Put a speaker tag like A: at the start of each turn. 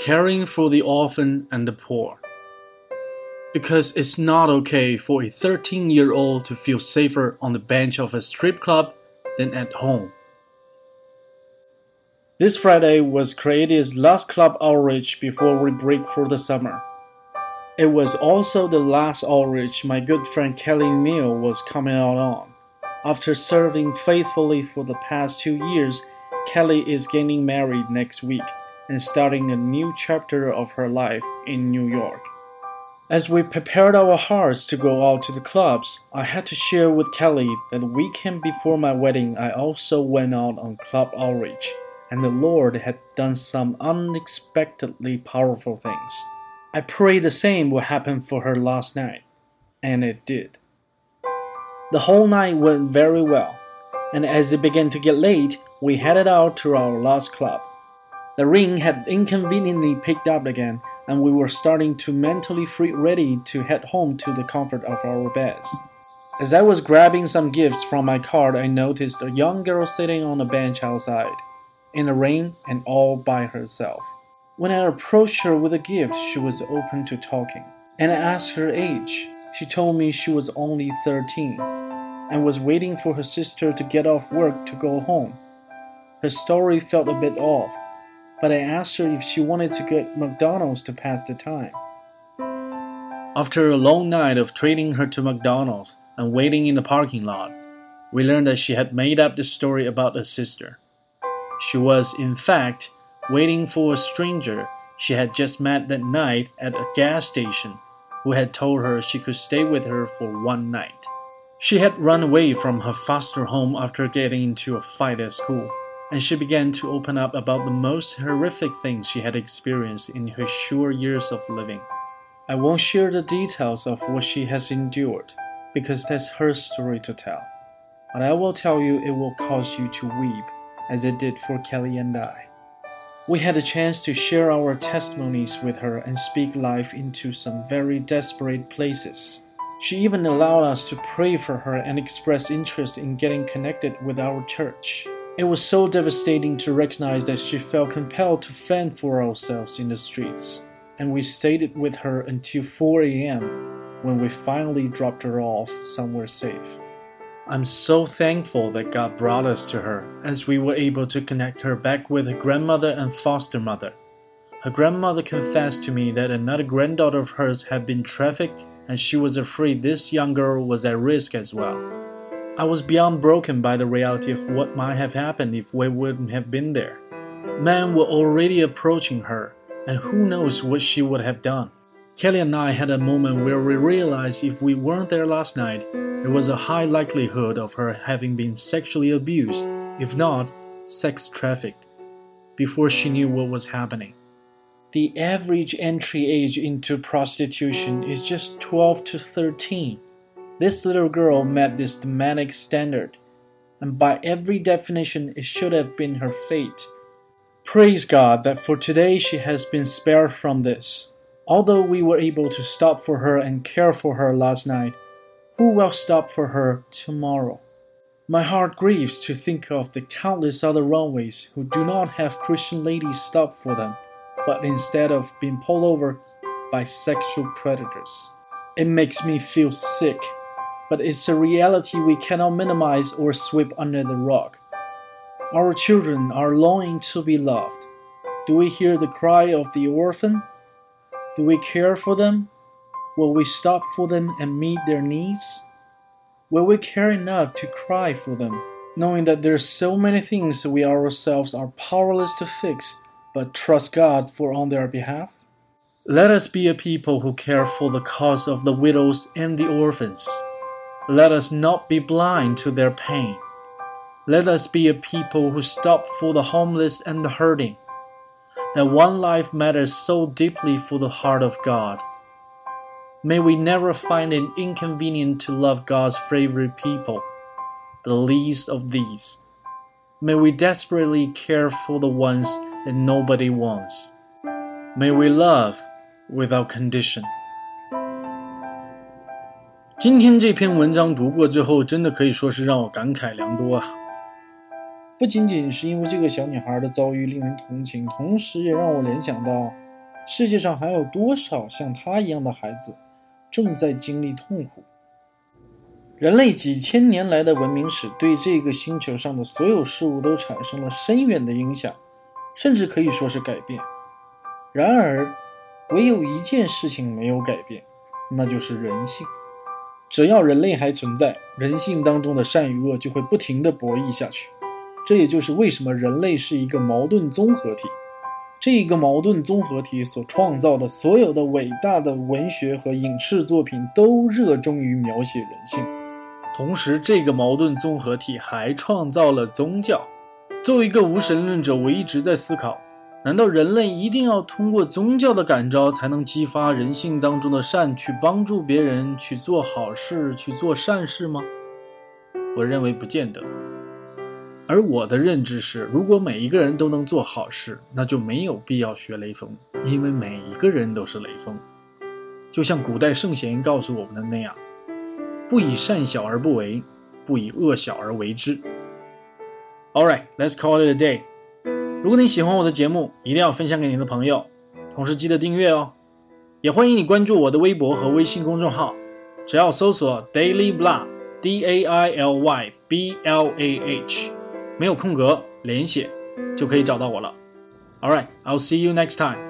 A: caring for the orphan and the poor. Because it's not okay for a 13 year old to feel safer on the bench of a strip club than at home. This Friday was Creative's last club outreach before we break for the summer. It was also the last outreach my good friend Kelly Mill was coming out on. After serving faithfully for the past two years, Kelly is getting married next week and starting a new chapter of her life in New York. As we prepared our hearts to go out to the clubs, I had to share with Kelly that the weekend before my wedding, I also went out on club outreach, and the Lord had done some unexpectedly powerful things. I pray the same will happen for her last night, and it did. The whole night went very well, and as it began to get late, we headed out to our last club. The ring had inconveniently picked up again, and we were starting to mentally free ready to head home to the comfort of our beds. As I was grabbing some gifts from my cart, I noticed a young girl sitting on a bench outside, in the rain and all by herself. When I approached her with a gift, she was open to talking, and I asked her age. She told me she was only 13 and was waiting for her sister to get off work to go home. Her story felt a bit off, but I asked her if she wanted to get McDonald's to pass the time. After a long night of treating her to McDonald's and waiting in the parking lot, we learned that she had made up the story about her sister. She was, in fact, waiting for a stranger she had just met that night at a gas station who had told her she could stay with her for one night. She had run away from her foster home after getting into a fight at school, and she began to open up about the most horrific things she had experienced in her short years of living. I won't share the details of what she has endured, because that's her story to tell. But I will tell you it will cause you to weep, as it did for Kelly and I. We had a chance to share our testimonies with her and speak life into some very desperate places. She even allowed us to pray for her and express interest in getting connected with our church. It was so devastating to recognize that she felt compelled to fend for ourselves in the streets, and we stayed with her until 4 a.m. when we finally dropped her off somewhere safe. I'm so thankful that God brought us to her, as we were able to connect her back with her grandmother and foster mother. Her grandmother confessed to me that another granddaughter of hers had been trafficked, and she was afraid this young girl was at risk as well. I was beyond broken by the reality of what might have happened if we wouldn't have been there. Men were already approaching her, and who knows what she would have done. Kelly and I had a moment where we realized if we weren't there last night, there was a high likelihood of her having been sexually abused, if not sex trafficked, before she knew what was happening. The average entry age into prostitution is just 12 to 13. This little girl met this demonic standard, and by every definition, it should have been her fate. Praise God that for today she has been spared from this. Although we were able to stop for her and care for her last night, who will stop for her tomorrow? My heart grieves to think of the countless other runways who do not have Christian ladies stop for them, but instead of being pulled over by sexual predators. It makes me feel sick, but it's a reality we cannot minimize or sweep under the rug. Our children are longing to be loved. Do we hear the cry of the orphan? Do we care for them? Will we stop for them and meet their needs? Will we care enough to cry for them, knowing that there's so many things we ourselves are powerless to fix, but trust God for on their behalf? Let us be a people who care for the cause of the widows and the orphans. Let us not be blind to their pain. Let us be a people who stop for the homeless and the hurting that one life matters so deeply for the heart of God. May we never find it inconvenient to love God's favorite people, the least of these. May we desperately care for the ones that nobody wants. May we love without condition. 今天这篇文章读过之后，真的可以说是让我感慨良多啊！不仅仅是因为这个小女孩的遭遇令人同情，同时也让我联想到世界上还有多少像她一样的孩子正在经历痛苦？人类几千年来的文明史对这个星球上的所有事物都产生了深远的影响，甚至可以说是改变。然而，唯有一件事情没有改变，那就是人性。只要人类还存在，人性当中的善与恶就会不停地博弈下去。这也就是为什么人类是一个矛盾综合体。这个矛盾综合体所创造的所有的伟大的文学和影视作品都热衷于描写人性。同时，这个矛盾综合体还创造了宗教。作为一个无神论者，我一直在思考：难道人类一定要通过宗教的感召，才能激发人性当中的善，去帮助别人，去做好事，去做善事吗？我认为不见得。而我的认知是，如果每一个人都能做好事，那就没有必要学雷锋，因为每一个人都是雷锋。就像古代圣贤告诉我们的那样：“不以善小而不为，不以恶小而为之。” All right, let's call it a day. 如果你喜欢我的节目，一定要分享给你的朋友，同时记得订阅哦。也欢迎你关注我的微博和微信公众号，只要搜索 Daily Blah, D A I L Y B L A H。没有空格，连写就可以找到我了。All right, I'll see you next time.